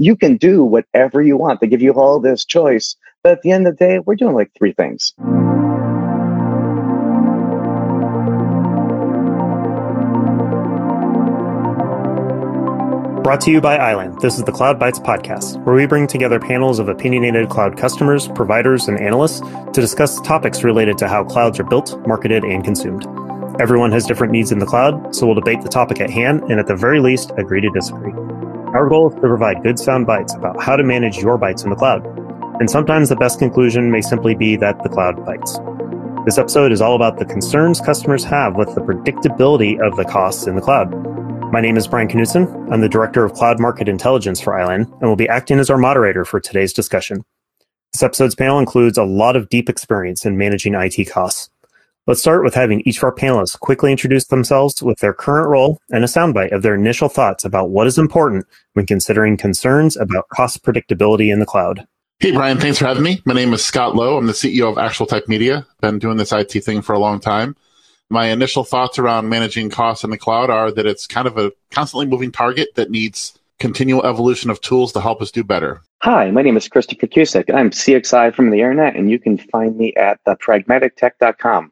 you can do whatever you want. They give you all this choice. But at the end of the day, we're doing like three things. Brought to you by iland, this is the CloudBytes podcast, where we bring together panels of opinionated cloud customers, providers, and analysts to discuss topics related to how clouds are built, marketed, and consumed. Everyone has different needs in the cloud, so we'll debate the topic at hand and at the very least agree to disagree. Our goal is to provide good sound bites about how to manage your bytes in the cloud. And sometimes the best conclusion may simply be that the cloud bites. This episode is all about the concerns customers have with the predictability of the costs in the cloud. My name is Brian Knudtson. I'm the Director of Cloud Market Intelligence for iland and will be acting as our moderator for today's discussion. This episode's panel includes a lot of deep experience in managing IT costs. Let's start with having each of our panelists quickly introduce themselves with their current role and a soundbite of their initial thoughts about what is important when considering concerns about cost predictability in the cloud. Hey, Brian, thanks for having me. My name is Scott Lowe. I'm the CEO of ActualTech Media. Been doing this IT thing for a long time my initial thoughts around managing costs in the cloud are that it's kind of a constantly moving target that needs continual evolution of tools to help us do better. Hi, my name is Christopher Kusek. I'm CXI from the internet, and you can find me at thepragmatictech.com.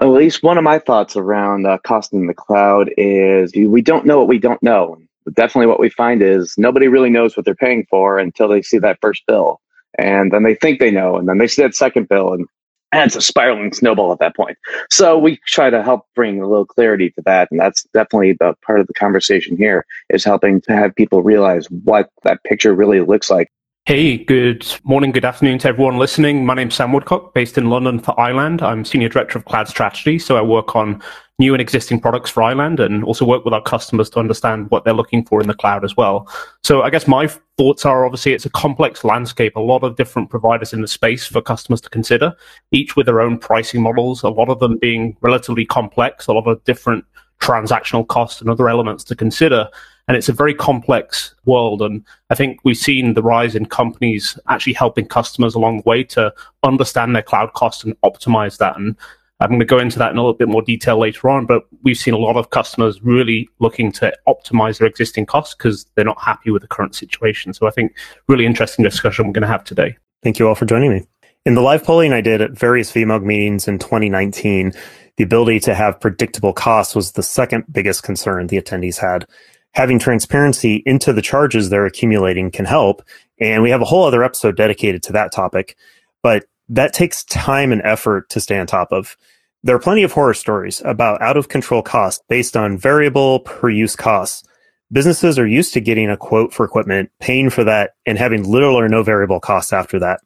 At least one of my thoughts around uh, costing the cloud is we don't know what we don't know. But Definitely, what we find is nobody really knows what they're paying for until they see that first bill. And then they think they know, and then they see that second bill, and and it's a spiraling snowball at that point. So we try to help bring a little clarity to that, and that's definitely the part of the conversation here is helping to have people realize what that picture really looks like. Hey, good morning, good afternoon to everyone listening. My name's Sam Woodcock, based in London for iland. I'm Senior Director of Cloud Strategy, so I work on new and existing products for iland and also work with our customers to understand what they're looking for in the cloud as well. So I guess my thoughts are obviously it's a complex landscape, a lot of different providers in the space for customers to consider, each with their own pricing models, a lot of them being relatively complex, a lot of different transactional costs and other elements to consider. And it's a very complex world. And I think we've seen the rise in companies actually helping customers along the way to understand their cloud costs and optimize that. And I'm going to go into that in a little bit more detail later on, but we've seen a lot of customers really looking to optimize their existing costs because they're not happy with the current situation. So I think really interesting discussion we're going to have today. Thank you all for joining me. In the live polling I did at various VMUG meetings in 2019, the ability to have predictable costs was the second biggest concern the attendees had. Having transparency into the charges they're accumulating can help. And we have a whole other episode dedicated to that topic. But that takes time and effort to stay on top of. There are plenty of horror stories about out of control costs based on variable per use costs. Businesses are used to getting a quote for equipment, paying for that, and having little or no variable costs after that.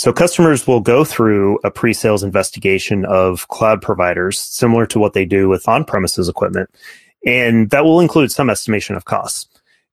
So customers will go through a pre-sales investigation of cloud providers, similar to what they do with on-premises equipment. And that will include some estimation of costs.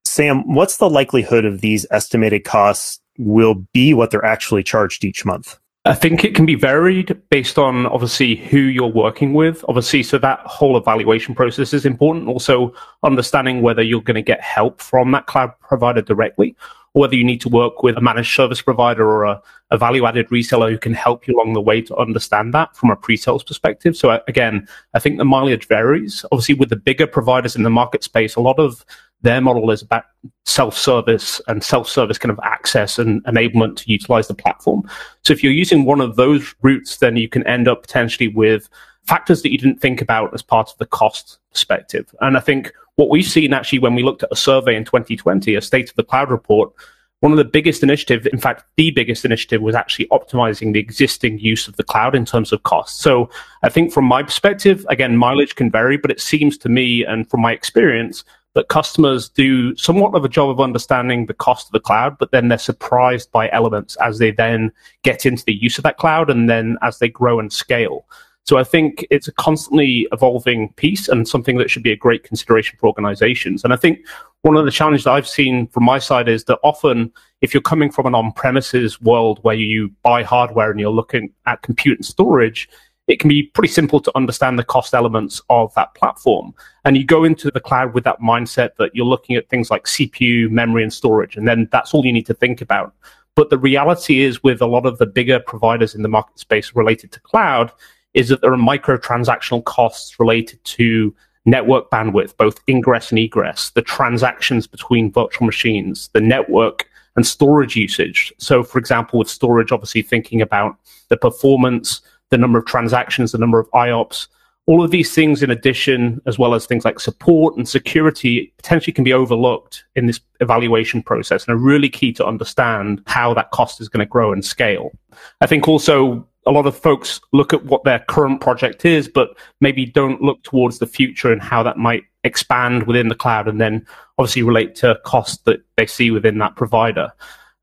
Sam, what's the likelihood of these estimated costs will be what they're actually charged each month? I think it can be varied based on obviously who you're working with. Obviously, so that whole evaluation process is important. Also, understanding whether you're going to get help from that cloud provider directly, or whether you need to work with a managed service provider or a, a value added reseller who can help you along the way to understand that from a pre sales perspective. So, again, I think the mileage varies. Obviously, with the bigger providers in the market space, a lot of their model is about self-service and self-service kind of access and enablement to utilize the platform. So if you're using one of those routes, then you can end up potentially with factors that you didn't think about as part of the cost perspective. And I think what we've seen actually when we looked at a survey in 2020, a state of the cloud report, one of the biggest initiatives, in fact, the biggest initiative was actually optimizing the existing use of the cloud in terms of cost. So I think from my perspective, again, mileage can vary, but it seems to me and from my experience that customers do somewhat of a job of understanding the cost of the cloud, but then they're surprised by elements as they then get into the use of that cloud and then as they grow and scale. So I think it's a constantly evolving piece and something that should be a great consideration for organizations. And I think one of the challenges that I've seen from my side is that often if you're coming from an on-premises world where you buy hardware and you're looking at compute and storage, it can be pretty simple to understand the cost elements of that platform. And you go into the cloud with that mindset that you're looking at things like CPU, memory, and storage, and then that's all you need to think about. But the reality is, with a lot of the bigger providers in the market space related to cloud, is that there are microtransactional costs related to network bandwidth, both ingress and egress, the transactions between virtual machines, the network and storage usage. So, for example, with storage, obviously thinking about the performance, the number of transactions, the number of IOPS, all of these things in addition, as well as things like support and security, potentially can be overlooked in this evaluation process and are really key to understand how that cost is going to grow and scale. I think also a lot of folks look at what their current project is, but maybe don't look towards the future and how that might expand within the cloud and then obviously relate to cost that they see within that provider.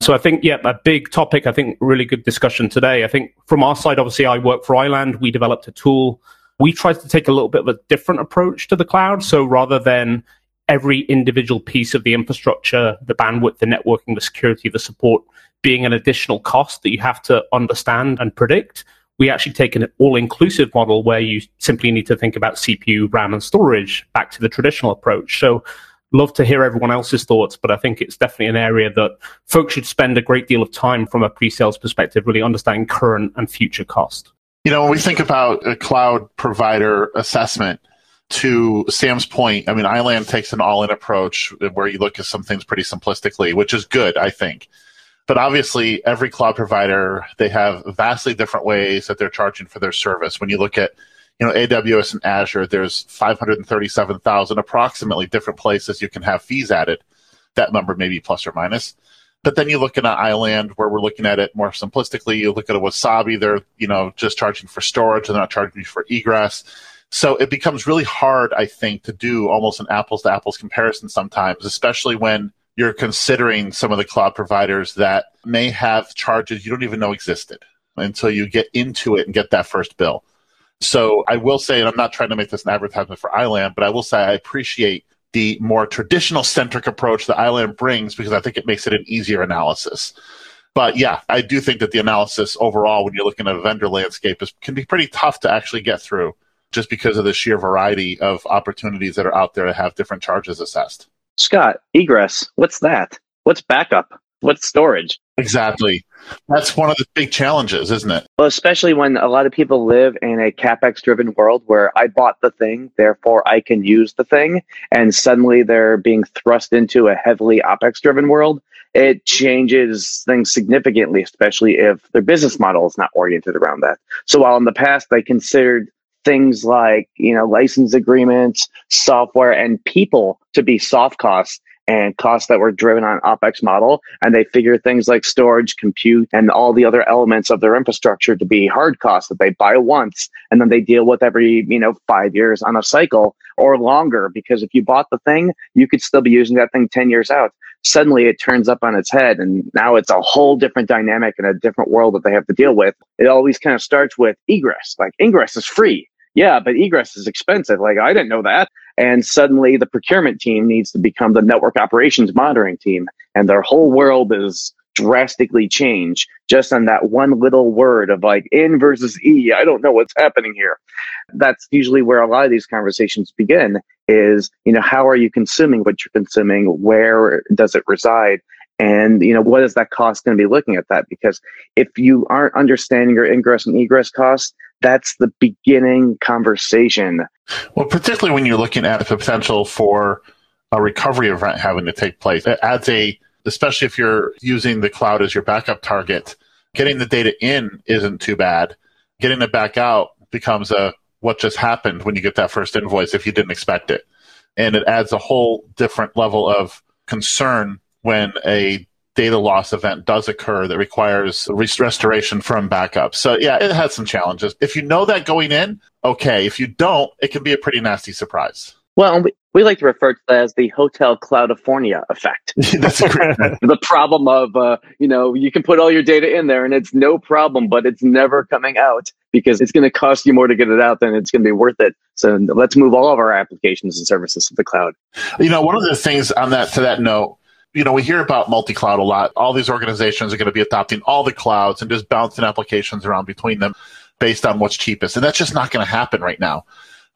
So I think, yeah, a big topic. I think really good discussion today. I think from our side, obviously, I work for Iland. We developed a tool. We tried to take a little bit of a different approach to the cloud. So rather than every individual piece of the infrastructure, the bandwidth, the networking, the security, the support being an additional cost that you have to understand and predict. We actually take an all inclusive model where you simply need to think about CPU, RAM, and storage back to the traditional approach. So, love to hear everyone else's thoughts, but I think it's definitely an area that folks should spend a great deal of time from a pre sales perspective, really understanding current and future cost. You know, when we think about a cloud provider assessment, to Sam's point, I mean, Iland takes an all in approach where you look at some things pretty simplistically, which is good, I think. But obviously, every cloud provider, they have vastly different ways that they're charging for their service. When you look at you know, AWS and Azure, there's 537,000 approximately different places you can have fees added. That number may be plus or minus. But then you look at an Iland where we're looking at it more simplistically. You look at a Wasabi, they're, you know, just charging for storage they're not charging you for egress. So it becomes really hard, I think, to do almost an apples to apples comparison sometimes, especially when you're considering some of the cloud providers that may have charges you don't even know existed until you get into it and get that first bill. So I will say, and I'm not trying to make this an advertisement for Iland, but I will say I appreciate the more traditional centric approach that Iland brings because I think it makes it an easier analysis. But yeah, I do think that the analysis overall, when you're looking at a vendor landscape, is, can be pretty tough to actually get through just because of the sheer variety of opportunities that are out there to have different charges assessed. Scott, egress, what's that? What's backup? What's storage? Exactly. That's one of the big challenges, isn't it? Well, especially when a lot of people live in a capex driven world where I bought the thing, therefore I can use the thing, and suddenly they're being thrust into a heavily opex driven world. It changes things significantly, especially if their business model is not oriented around that. So while in the past they considered things like you know license agreements software and people to be soft costs and costs that were driven on opex model and they figure things like storage compute and all the other elements of their infrastructure to be hard costs that they buy once and then they deal with every you know five years on a cycle or longer. Because if you bought the thing you could still be using that thing 10 years out. Suddenly it turns up on its head and now it's a whole different dynamic and a different world that they have to deal with. It always kind of starts with egress. Like ingress is free. Yeah, but egress is expensive. Like, I didn't know that. And suddenly the procurement team needs to become the network operations monitoring team. And their whole world is drastically changed just on that one little word of like in versus E. I don't know what's happening here. That's usually where a lot of these conversations begin is, you know, how are you consuming what you're consuming? Where does it reside? And, you know, what is that cost going to be looking at that? Because if you aren't understanding your ingress and egress costs, that's the beginning conversation. Well, particularly when you're looking at the potential for a recovery event having to take place, it adds a, especially if you're using the cloud as your backup target, getting the data in isn't too bad. Getting it back out becomes a what just happened when you get that first invoice if you didn't expect it. And it adds a whole different level of concern when a data loss event does occur that requires restoration from backup. So yeah, it has some challenges. If you know that going in, okay. If you don't, it can be a pretty nasty surprise. Well, we, we like to refer to that as the Hotel Cloudifornia effect. That's great. the problem of, uh, you know, you can put all your data in there and it's no problem, but it's never coming out because it's going to cost you more to get it out than it's going to be worth it. So let's move all of our applications and services to the cloud. You know, one of the things on that, to that note, you know, we hear about multi-cloud a lot. All these organizations are going to be adopting all the clouds and just bouncing applications around between them based on what's cheapest. And that's just not going to happen right now.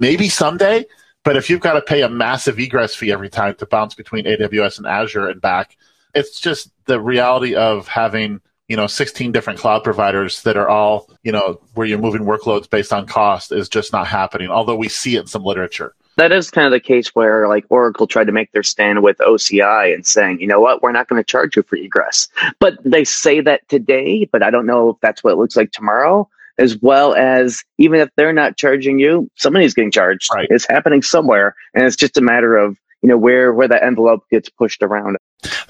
Maybe someday, but if you've got to pay a massive egress fee every time to bounce between AWS and Azure and back, it's just the reality of having, you know, 16 different cloud providers that are all, you know, where you're moving workloads based on cost is just not happening, although we see it in some literature. That is kind of the case where like Oracle tried to make their stand with OCI and saying, you know what, we're not going to charge you for egress. But they say that today, but I don't know if that's what it looks like tomorrow. As well as even if they're not charging you, somebody's getting charged. Right. It's happening somewhere, and it's just a matter of you know where where that envelope gets pushed around.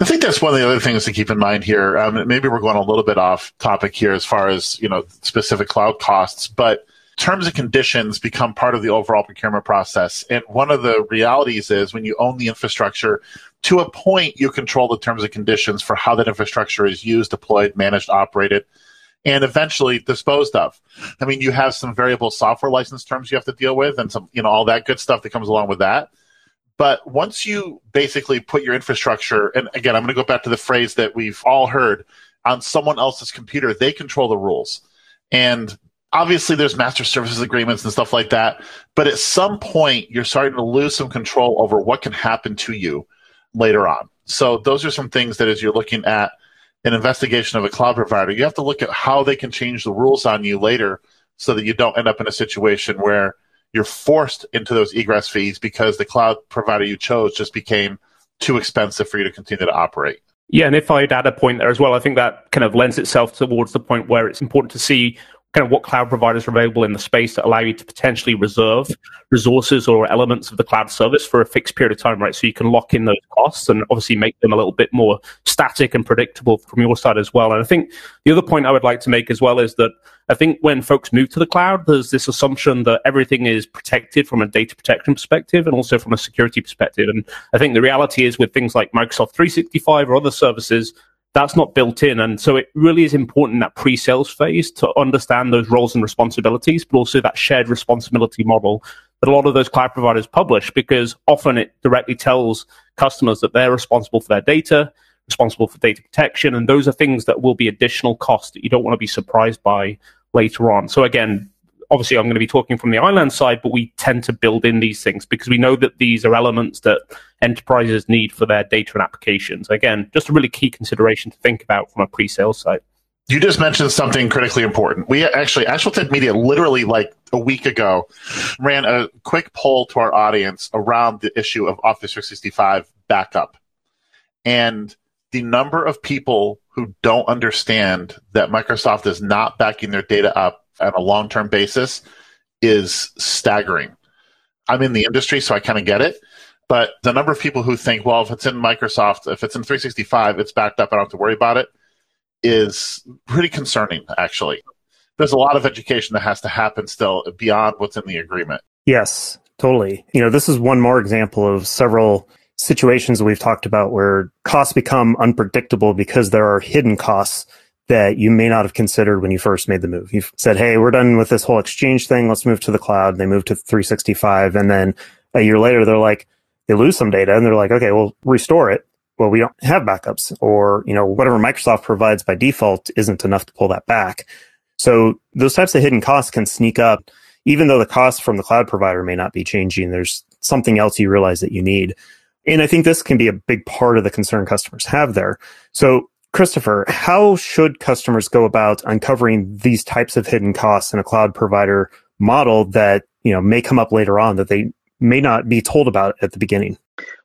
I think that's one of the other things to keep in mind here. Um, maybe we're going a little bit off topic here as far as you know specific cloud costs, but terms and conditions become part of the overall procurement process. And one of the realities is when you own the infrastructure, to a point, you control the terms and conditions for how that infrastructure is used, deployed, managed, operated, and eventually disposed of. I mean, you have some variable software license terms you have to deal with and some, you know, all that good stuff that comes along with that. But once you basically put your infrastructure, and again, I'm going to go back to the phrase that we've all heard on someone else's computer, they control the rules. And obviously there's master services agreements and stuff like that but at some point you're starting to lose some control over what can happen to you later on. So those are some things that as you're looking at an investigation of a cloud provider you have to look at how they can change the rules on you later so that you don't end up in a situation where you're forced into those egress fees because the cloud provider you chose just became too expensive for you to continue to operate. Yeah, and if I'd add a point there as well, I think that kind of lends itself towards the point where it's important to see kind of what cloud providers are available in the space that allow you to potentially reserve resources or elements of the cloud service for a fixed period of time, right? So you can lock in those costs and obviously make them a little bit more static and predictable from your side as well. And I think the other point I would like to make as well is that I think when folks move to the cloud, there's this assumption that everything is protected from a data protection perspective and also from a security perspective. And I think the reality is with things like Microsoft 365 or other services, that's not built in. And so it really is important that pre sales phase to understand those roles and responsibilities, but also that shared responsibility model that a lot of those cloud providers publish because often it directly tells customers that they're responsible for their data, responsible for data protection. And those are things that will be additional costs that you don't want to be surprised by later on. So again, obviously I'm going to be talking from the iland side, but we tend to build in these things because we know that these are elements that enterprises need for their data and applications. Again, just a really key consideration to think about from a pre-sales side. You just mentioned something critically important. We actually, ActualTech Media, literally like a week ago, ran a quick poll to our audience around the issue of Office 365 backup. And the number of people who don't understand that Microsoft is not backing their data up on a long term basis is staggering. I'm in the industry, so I kind of get it. But the number of people who think, well, if it's in Microsoft, if it's in 365, it's backed up, I don't have to worry about it, is pretty concerning, actually. There's a lot of education that has to happen still beyond what's in the agreement. Yes, totally. You know, this is one more example of several situations we've talked about where costs become unpredictable because there are hidden costs that you may not have considered when you first made the move. You've said, Hey, we're done with this whole exchange thing. Let's move to the cloud. They move to 365. And then a year later, they're like, they lose some data and they're like, okay, well, restore it. Well, we don't have backups or, you know, whatever Microsoft provides by default isn't enough to pull that back. So those types of hidden costs can sneak up, even though the cost from the cloud provider may not be changing. There's something else you realize that you need. And I think this can be a big part of the concern customers have there. So Christopher, how should customers go about uncovering these types of hidden costs in a cloud provider model that, you know, may come up later on that they may not be told about at the beginning?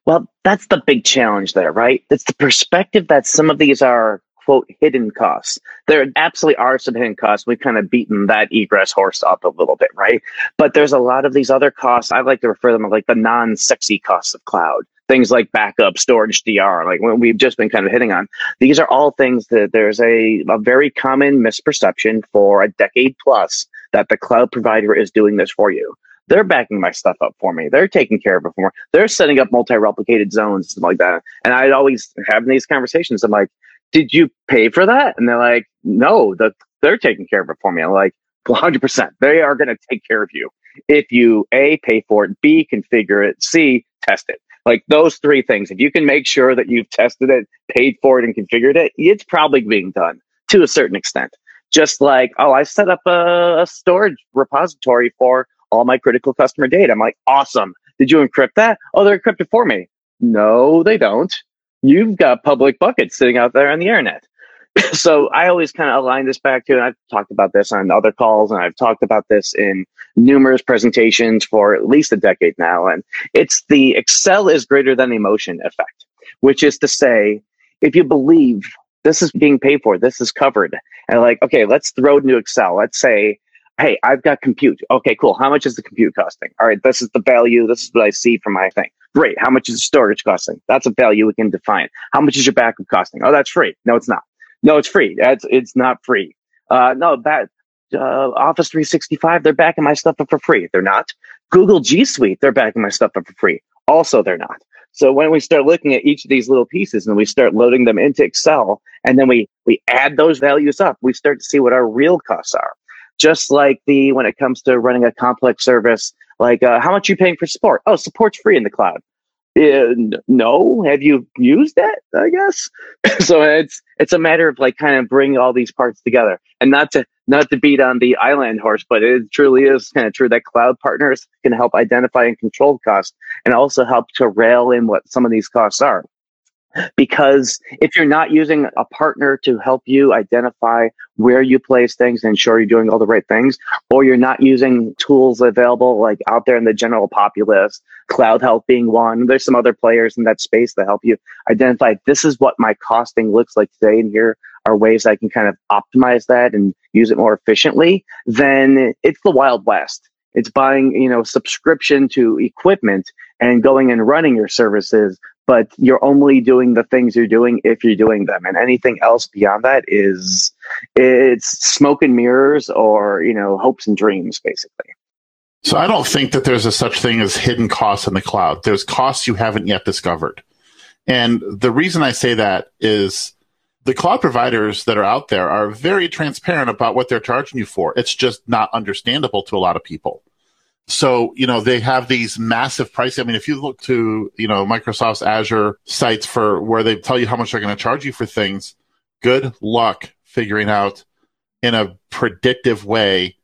Well, that's the big challenge there, right? It's the perspective that some of these are quote hidden costs. There absolutely are some hidden costs. We've kind of beaten that egress horse up a little bit, right? But there's a lot of these other costs. I like to refer them like the non-sexy costs of cloud things like backup, storage, DR, like what we've just been kind of hitting on. These are all things that there's a, a very common misperception for a decade plus that the cloud provider is doing this for you. They're backing my stuff up for me. They're taking care of it for me. They're setting up multi-replicated zones and like that. And I'd always have these conversations. I'm like, did you pay for that? And they're like, no, the, they're taking care of it for me. I'm like, 100%. They are going to take care of you. If you A, pay for it, B, configure it, C, test it. Like those three things, if you can make sure that you've tested it, paid for it, and configured it, it's probably being done to a certain extent. Just like, oh, I set up a, a storage repository for all my critical customer data. I'm like, awesome. Did you encrypt that? Oh, they're encrypted for me. No, they don't. You've got public buckets sitting out there on the internet. so I always kind of align this back to, and I've talked about this on other calls, and I've talked about this in numerous presentations for at least a decade now. And it's the Excel is greater than emotion effect, which is to say, if you believe this is being paid for, this is covered, and like, okay, let's throw it into Excel. Let's say, hey, I've got compute. Okay, cool. How much is the compute costing? All right, this is the value. This is what I see from my thing. Great. How much is the storage costing? That's a value we can define. How much is your backup costing? Oh, that's free. No, it's not. No, it's free. It's it's not free. Uh, no, that uh, Office 365, they're backing my stuff up for free. They're not. Google G Suite, they're backing my stuff up for free. Also, they're not. So when we start looking at each of these little pieces and we start loading them into Excel, and then we we add those values up, we start to see what our real costs are. Just like the when it comes to running a complex service, like uh, how much are you paying for support? Oh, support's free in the cloud. Uh, no, have you used that? I guess. so it's it's a matter of like kind of bringing all these parts together, and not to not to beat on the iland horse, but it truly is kind of true that cloud partners can help identify and control costs, and also help to rail in what some of these costs are because if you're not using a partner to help you identify where you place things and ensure you're doing all the right things, or you're not using tools available like out there in the general populace, CloudHealth being one, there's some other players in that space that help you identify this is what my costing looks like today, and here are ways I can kind of optimize that and use it more efficiently, then it's the Wild West. It's buying, you know, subscription to equipment and going and running your services but you're only doing the things you're doing if you're doing them. And anything else beyond that is it's smoke and mirrors or you know hopes and dreams basically. So i don't think that there's a such thing as hidden costs in the cloud. There's costs you haven't yet discovered. And the reason i say that is the cloud providers that are out there are very transparent about what they're charging you for. It's just not understandable to a lot of people so, you know, they have these massive prices. I mean, if you look to, you know, Microsoft's Azure sites for where they tell you how much they're going to charge you for things, good luck figuring out in a predictive way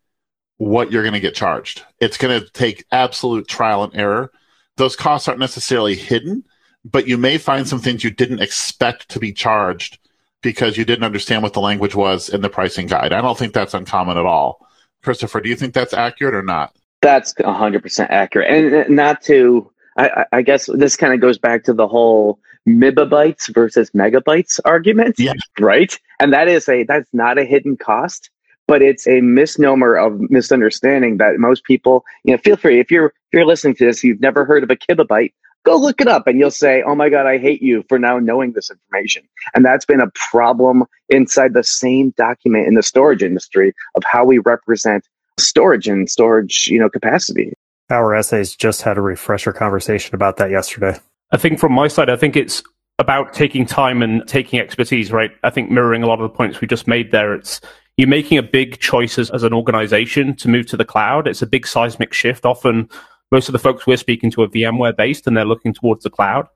what you're going to get charged. It's going to take absolute trial and error. Those costs aren't necessarily hidden, but you may find some things you didn't expect to be charged because you didn't understand what the language was in the pricing guide. I don't think that's uncommon at all. Christopher, do you think that's accurate or not? That's 100% accurate. And uh, not to, I, I guess this kind of goes back to the whole megabytes versus mebibytes argument, yeah. right? And that is a, that's not a hidden cost, but it's a misnomer of misunderstanding that most people, you know, feel free, if you're, if you're listening to this, you've never heard of a kibibyte, go look it up and you'll say, oh my God, I hate you for now knowing this information. And that's been a problem inside the same document in the storage industry of how we represent storage and storage, you know, capacity. Our essays just had a refresher conversation about that yesterday. I think from my side, I think it's about taking time and taking expertise, right? I think mirroring a lot of the points we just made there, it's you're making a big choice as, as an organization to move to the cloud. It's a big seismic shift. Often most of the folks we're speaking to are VMware based and they're looking towards the cloud.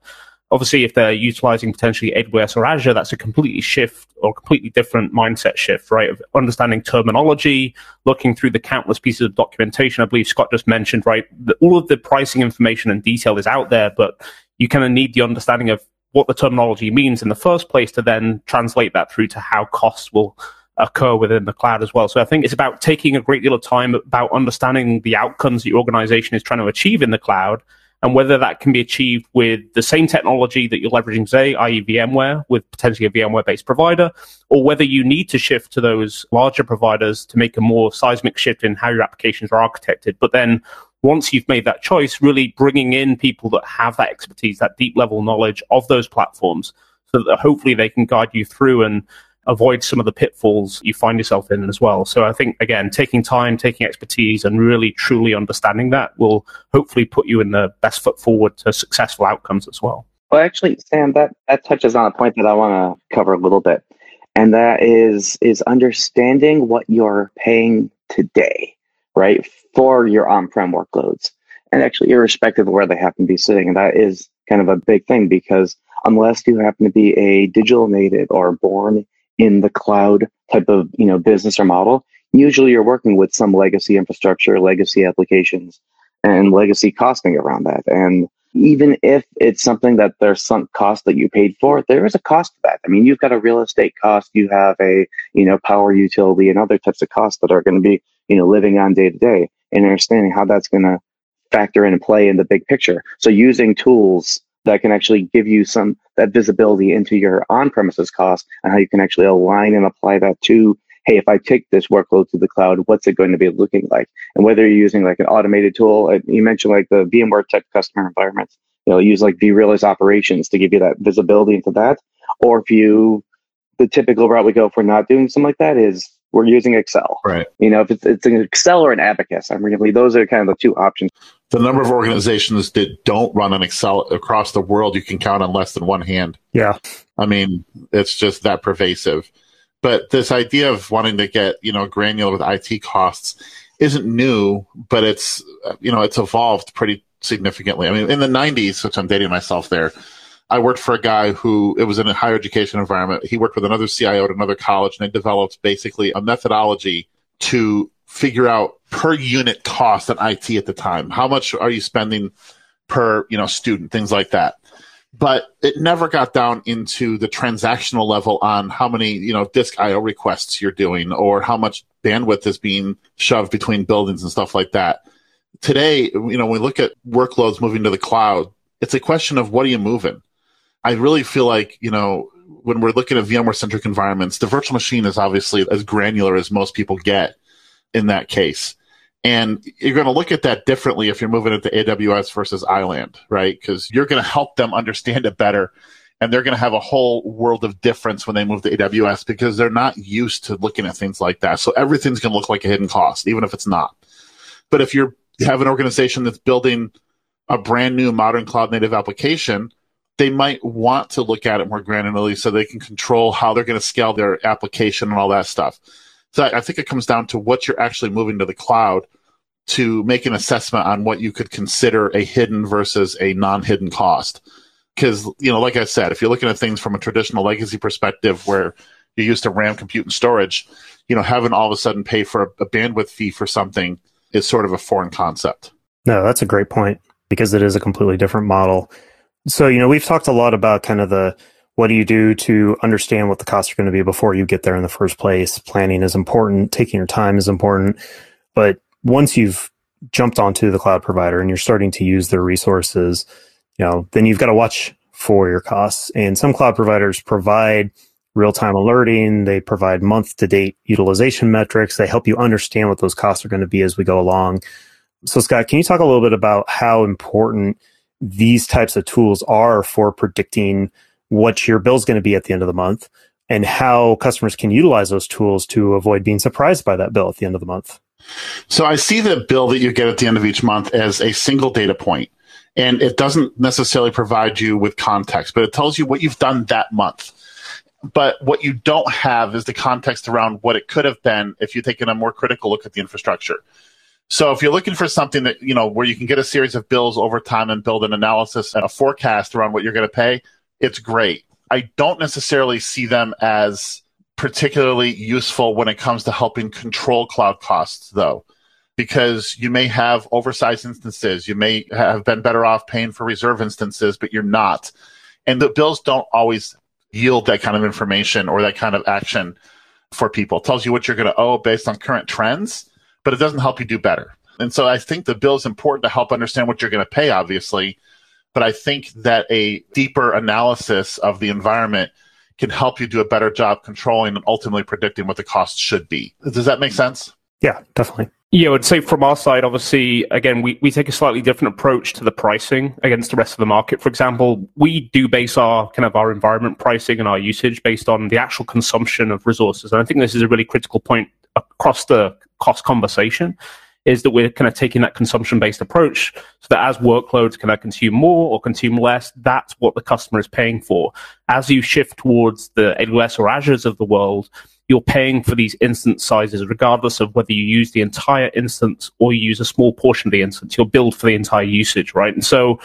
Obviously, if they're utilizing potentially AWS or Azure, that's a completely shift or completely different mindset shift, right? Of understanding terminology, looking through the countless pieces of documentation. I believe Scott just mentioned, right? The, all of the pricing information and detail is out there, but you kind of need the understanding of what the terminology means in the first place to then translate that through to how costs will occur within the cloud as well. So I think it's about taking a great deal of time about understanding the outcomes your organization is trying to achieve in the cloud and whether that can be achieved with the same technology that you're leveraging today, i.e., VMware, with potentially a VMware based provider, or whether you need to shift to those larger providers to make a more seismic shift in how your applications are architected. But then once you've made that choice, really bringing in people that have that expertise, that deep level knowledge of those platforms, so that hopefully they can guide you through and avoid some of the pitfalls you find yourself in as well. So I think again, taking time, taking expertise, and really truly understanding that will hopefully put you in the best foot forward to successful outcomes as well. Well, actually, Sam, that that touches on a point that I want to cover a little bit, and that is is understanding what you're paying today, right, for your on-prem workloads, and actually, irrespective of where they happen to be sitting, and that is kind of a big thing because unless you happen to be a digital native or born in the cloud type of you know business or model, usually you're working with some legacy infrastructure, legacy applications, and legacy costing around that. And even if it's something that there's sunk cost that you paid for, there is a cost to that. I mean, you've got a real estate cost, you have a, you know, power utility and other types of costs that are going to be, you know, living on day to day and understanding how that's going to factor in and play in the big picture. So using tools that can actually give you some that visibility into your on-premises cost and how you can actually align and apply that to hey if i take this workload to the cloud what's it going to be looking like and whether you're using like an automated tool you mentioned like the vmware type customer environments you know use like vRealize operations to give you that visibility into that or if you the typical route we go if we're not doing something like that is we're using Excel. Right. You know, if it's, it's an Excel or an Abacus, I'm really, those are kind of the two options. The number of organizations that don't run an Excel across the world, you can count on less than one hand. Yeah. I mean, it's just that pervasive. But this idea of wanting to get, you know, granular with IT costs isn't new, but it's, you know, it's evolved pretty significantly. I mean, in the 90s, which I'm dating myself there, I worked for a guy who it was in a higher education environment. He worked with another CIO at another college, and they developed basically a methodology to figure out per unit cost in IT at the time. How much are you spending per you know student, things like that. But it never got down into the transactional level on how many you know disk I/O requests you're doing or how much bandwidth is being shoved between buildings and stuff like that. Today, you know, when we look at workloads moving to the cloud, it's a question of what are you moving I really feel like, you know, when we're looking at VMware centric environments, the virtual machine is obviously as granular as most people get in that case. And you're going to look at that differently if you're moving into AWS versus iland, right? Because you're going to help them understand it better. And they're going to have a whole world of difference when they move to AWS because they're not used to looking at things like that. So everything's going to look like a hidden cost, even if it's not. But if you have an organization that's building a brand new modern cloud native application, they might want to look at it more granularly so they can control how they're going to scale their application and all that stuff. So I think it comes down to what you're actually moving to the cloud to make an assessment on what you could consider a hidden versus a non-hidden cost. Because, you know, like I said, if you're looking at things from a traditional legacy perspective where you're used to RAM, compute, and storage, you know, having all of a sudden pay for a, a bandwidth fee for something is sort of a foreign concept. No, that's a great point because it is a completely different model. So, you know, we've talked a lot about kind of the what do you do to understand what the costs are going to be before you get there in the first place. Planning is important, taking your time is important. But once you've jumped onto the cloud provider and you're starting to use their resources, you know, then you've got to watch for your costs. And some cloud providers provide real time alerting, they provide month to date utilization metrics, they help you understand what those costs are going to be as we go along. So, Scott, can you talk a little bit about how important these types of tools are for predicting what your bill is going to be at the end of the month and how customers can utilize those tools to avoid being surprised by that bill at the end of the month. So I see the bill that you get at the end of each month as a single data point, and it doesn't necessarily provide you with context, but it tells you what you've done that month. But what you don't have is the context around what it could have been if you'd taken a more critical look at the infrastructure. So if you're looking for something that, you know, where you can get a series of bills over time and build an analysis and a forecast around what you're going to pay, it's great. I don't necessarily see them as particularly useful when it comes to helping control cloud costs, though, because you may have oversized instances. You may have been better off paying for reserve instances, but you're not. And the bills don't always yield that kind of information or that kind of action for people. It tells you what you're going to owe based on current trends but it doesn't help you do better. And so I think the bill is important to help understand what you're going to pay, obviously. But I think that a deeper analysis of the environment can help you do a better job controlling and ultimately predicting what the cost should be. Does that make sense? Yeah, definitely. Yeah, I would say from our side, obviously, again, we, we take a slightly different approach to the pricing against the rest of the market. For example, we do base our kind of our environment pricing and our usage based on the actual consumption of resources. And I think this is a really critical point across the cost conversation is that we're kind of taking that consumption based approach so that as workloads kind of consume more or consume less, that's what the customer is paying for. As you shift towards the AWS or Azures of the world, you're paying for these instance sizes, regardless of whether you use the entire instance or you use a small portion of the instance. You'll build for the entire usage, right? And so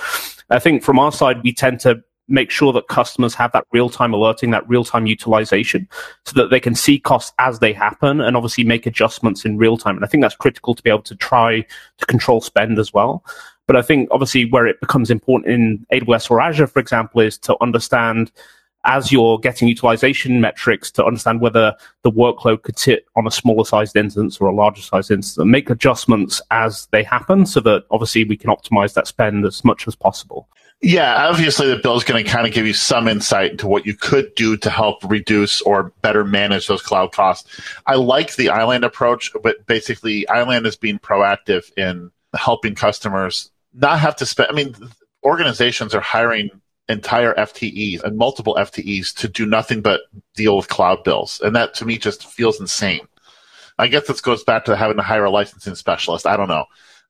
I think from our side, we tend to make sure that customers have that real time alerting, that real time utilization, so that they can see costs as they happen and obviously make adjustments in real time. And I think that's critical to be able to try to control spend as well. But I think obviously where it becomes important in AWS or Azure, for example, is to understand as you're getting utilization metrics to understand whether the workload could sit on a smaller sized instance or a larger sized instance and make adjustments as they happen so that obviously we can optimize that spend as much as possible. Yeah, obviously the bill is going to kind of give you some insight into what you could do to help reduce or better manage those cloud costs. I like the iland approach, but basically iland is being proactive in helping customers not have to spend. I mean, organizations are hiring entire FTEs and multiple FTEs to do nothing but deal with cloud bills. And that to me just feels insane. I guess this goes back to having to hire a licensing specialist. I don't know.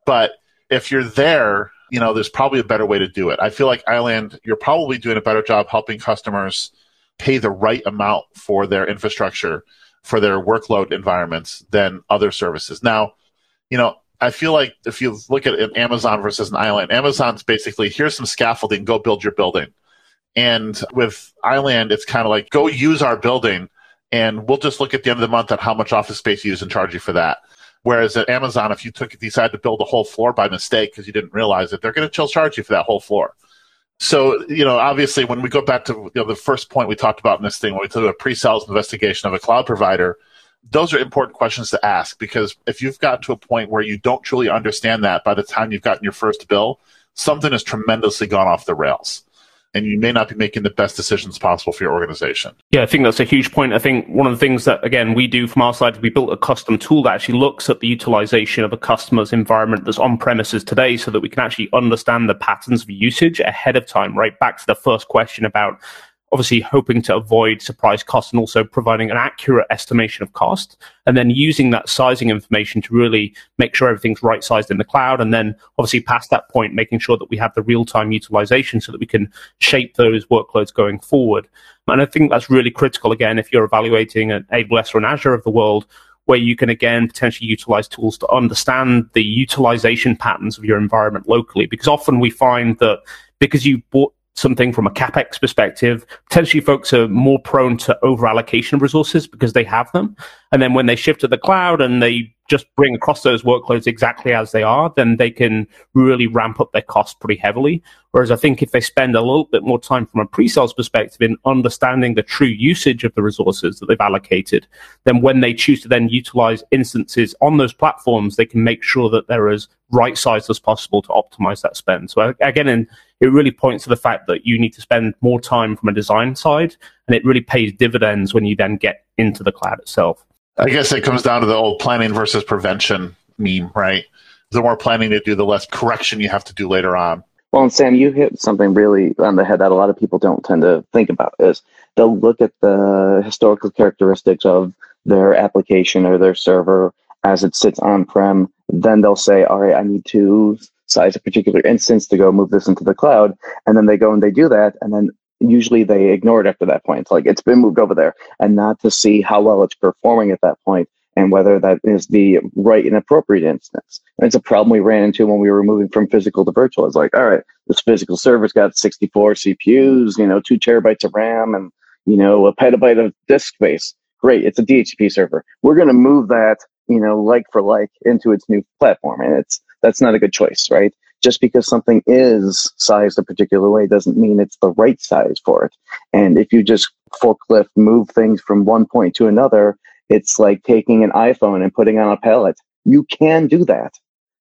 But if you're there, you know, there's probably a better way to do it. I feel like iland, you're probably doing a better job helping customers pay the right amount for their infrastructure, for their workload environments than other services. Now, you know, I feel like if you look at an Amazon versus an iland, Amazon's basically here's some scaffolding, go build your building. And with iland, it's kind of like go use our building, and we'll just look at the end of the month at how much office space you use and charge you for that. Whereas at Amazon, if you took decide to build a whole floor by mistake because you didn't realize it, they're going to charge you for that whole floor. So, you know, obviously, when we go back to you know, the first point we talked about in this thing, when we talk a pre-sales investigation of a cloud provider, those are important questions to ask because if you've gotten to a point where you don't truly understand that by the time you've gotten your first bill, something has tremendously gone off the rails. And you may not be making the best decisions possible for your organization. Yeah, I think that's a huge point. I think one of the things that, again, we do from our side, we built a custom tool that actually looks at the utilization of a customer's environment that's on premises today so that we can actually understand the patterns of usage ahead of time, right? Back to the first question about obviously hoping to avoid surprise costs and also providing an accurate estimation of cost and then using that sizing information to really make sure everything's right sized in the cloud and then obviously past that point making sure that we have the real time utilization so that we can shape those workloads going forward. And i think that's really critical again if you're evaluating an aws or an azure of the world where you can again potentially utilize tools to understand the utilization patterns of your environment locally because often we find that because you bought something from a capex perspective, potentially folks are more prone to over allocation of resources because they have them. And then when they shift to the cloud and they just bring across those workloads exactly as they are, then they can really ramp up their costs pretty heavily. Whereas I think if they spend a little bit more time from a pre-sales perspective in understanding the true usage of the resources that they've allocated, then when they choose to then utilize instances on those platforms, they can make sure that they're as right sized as possible to optimize that spend. So again, it really points to the fact that you need to spend more time from a design side and it really pays dividends when you then get into the cloud itself. I guess it comes down to the old planning versus prevention meme, right? The more planning you do, the less correction you have to do later on. Well, and Sam, you hit something really on the head that a lot of people don't tend to think about is they'll look at the historical characteristics of their application or their server as it sits on-prem. Then they'll say, all right, I need to size a particular instance to go move this into the cloud. And then they go and they do that. And then usually they ignore it after that point. It's like it's been moved over there and not to see how well it's performing at that point and whether that is the right and appropriate instance. And it's a problem we ran into when we were moving from physical to virtual. It's like, all right, this physical server's got 64 CPUs, you know, two terabytes of RAM and, you know, a petabyte of disk space. Great. It's a DHCP server. We're going to move that, you know, like for like into its new platform. And it's, that's not a good choice, right? just because something is sized a particular way doesn't mean it's the right size for it. And if you just forklift move things from one point to another, it's like taking an iPhone and putting on a pallet. You can do that.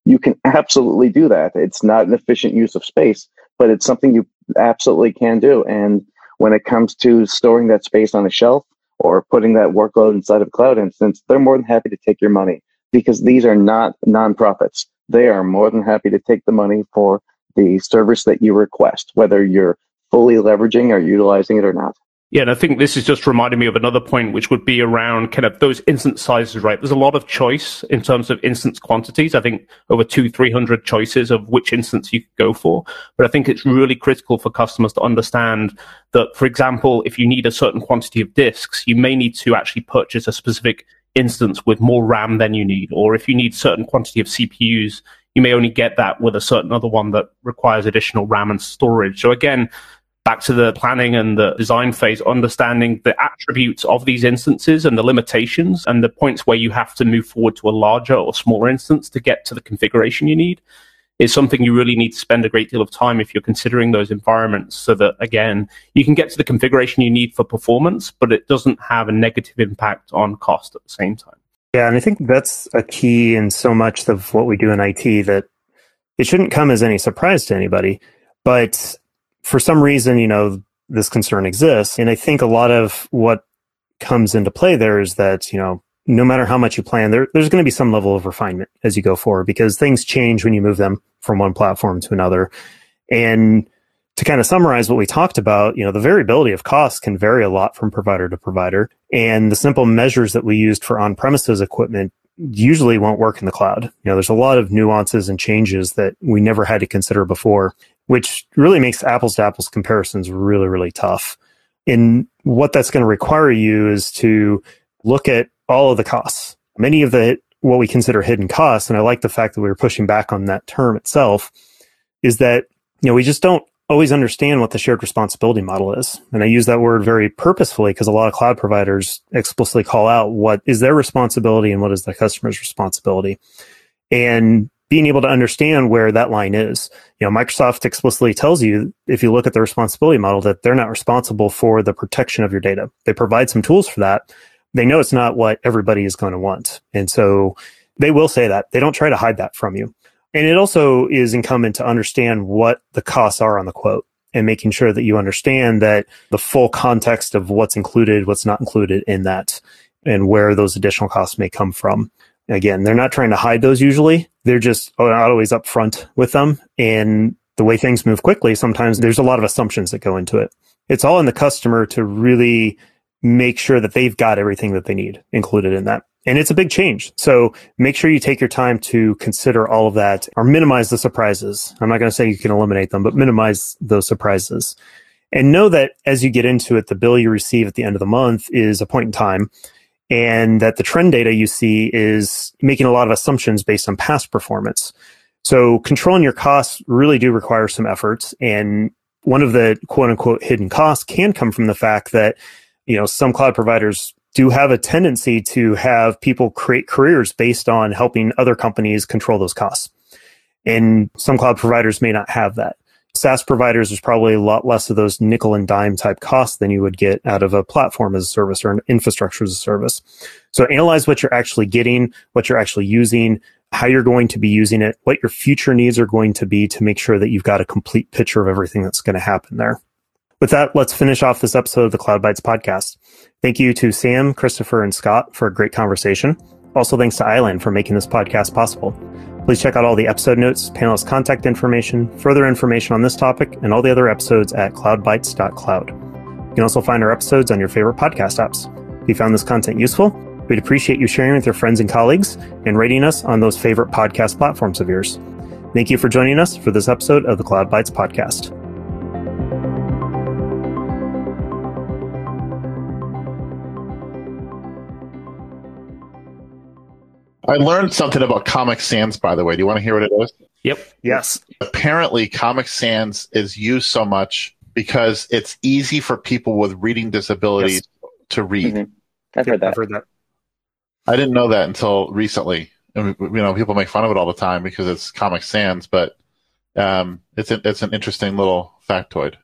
You can absolutely do that. It's not an efficient use of space, but it's something you absolutely can do. And when it comes to storing that space on a shelf or putting that workload inside of a cloud instance, they're more than happy to take your money because these are not nonprofits they are more than happy to take the money for the service that you request, whether you're fully leveraging or utilizing it or not. Yeah, and I think this is just reminding me of another point, which would be around kind of those instance sizes, right? There's a lot of choice in terms of instance quantities. I think over two, 300 choices of which instance you could go for. But I think it's really critical for customers to understand that, for example, if you need a certain quantity of disks, you may need to actually purchase a specific instance with more RAM than you need, or if you need certain quantity of CPUs, you may only get that with a certain other one that requires additional RAM and storage. So again, back to the planning and the design phase, understanding the attributes of these instances and the limitations and the points where you have to move forward to a larger or smaller instance to get to the configuration you need is something you really need to spend a great deal of time if you're considering those environments so that, again, you can get to the configuration you need for performance, but it doesn't have a negative impact on cost at the same time. Yeah, and I think that's a key in so much of what we do in IT that it shouldn't come as any surprise to anybody. But for some reason, you know, this concern exists. And I think a lot of what comes into play there is that, you know, no matter how much you plan, there, there's going to be some level of refinement as you go forward because things change when you move them from one platform to another. And to kind of summarize what we talked about, you know, the variability of costs can vary a lot from provider to provider. And the simple measures that we used for on premises equipment usually won't work in the cloud. You know, there's a lot of nuances and changes that we never had to consider before, which really makes apples to apples comparisons really, really tough. And what that's going to require you is to look at all of the costs. Many of the what we consider hidden costs, and I like the fact that we were pushing back on that term itself, is that you know we just don't always understand what the shared responsibility model is. And I use that word very purposefully because a lot of cloud providers explicitly call out what is their responsibility and what is the customer's responsibility. And being able to understand where that line is. You know, Microsoft explicitly tells you, if you look at the responsibility model, that they're not responsible for the protection of your data. They provide some tools for that, they know it's not what everybody is going to want. And so they will say that. They don't try to hide that from you. And it also is incumbent to understand what the costs are on the quote and making sure that you understand that the full context of what's included, what's not included in that, and where those additional costs may come from. Again, they're not trying to hide those usually. They're just not always upfront with them. And the way things move quickly, sometimes there's a lot of assumptions that go into it. It's all in the customer to really make sure that they've got everything that they need included in that. And it's a big change. So make sure you take your time to consider all of that or minimize the surprises. I'm not going to say you can eliminate them, but minimize those surprises. And know that as you get into it, the bill you receive at the end of the month is a point in time and that the trend data you see is making a lot of assumptions based on past performance. So controlling your costs really do require some efforts. And one of the quote unquote hidden costs can come from the fact that you know, some cloud providers do have a tendency to have people create careers based on helping other companies control those costs. And some cloud providers may not have that. SaaS providers, there's probably a lot less of those nickel and dime type costs than you would get out of a platform as a service or an infrastructure as a service. So analyze what you're actually getting, what you're actually using, how you're going to be using it, what your future needs are going to be to make sure that you've got a complete picture of everything that's going to happen there. With that, let's finish off this episode of the CloudBytes podcast. Thank you to Sam, Christopher, and Scott for a great conversation. Also, thanks to iland for making this podcast possible. Please check out all the episode notes, panelist contact information, further information on this topic, and all the other episodes at cloudbytes.cloud. You can also find our episodes on your favorite podcast apps. If you found this content useful, we'd appreciate you sharing with your friends and colleagues and rating us on those favorite podcast platforms of yours. Thank you for joining us for this episode of the CloudBytes podcast. I learned something about Comic Sans, by the way. Do you want to hear what it is? Yep. Yes. Apparently, Comic Sans is used so much because it's easy for people with reading disabilities yes. to read. Mm-hmm. I've heard that. I've heard that. I didn't know that until recently. And, you know, people make fun of it all the time because it's Comic Sans, but um, it's a, it's an interesting little factoid.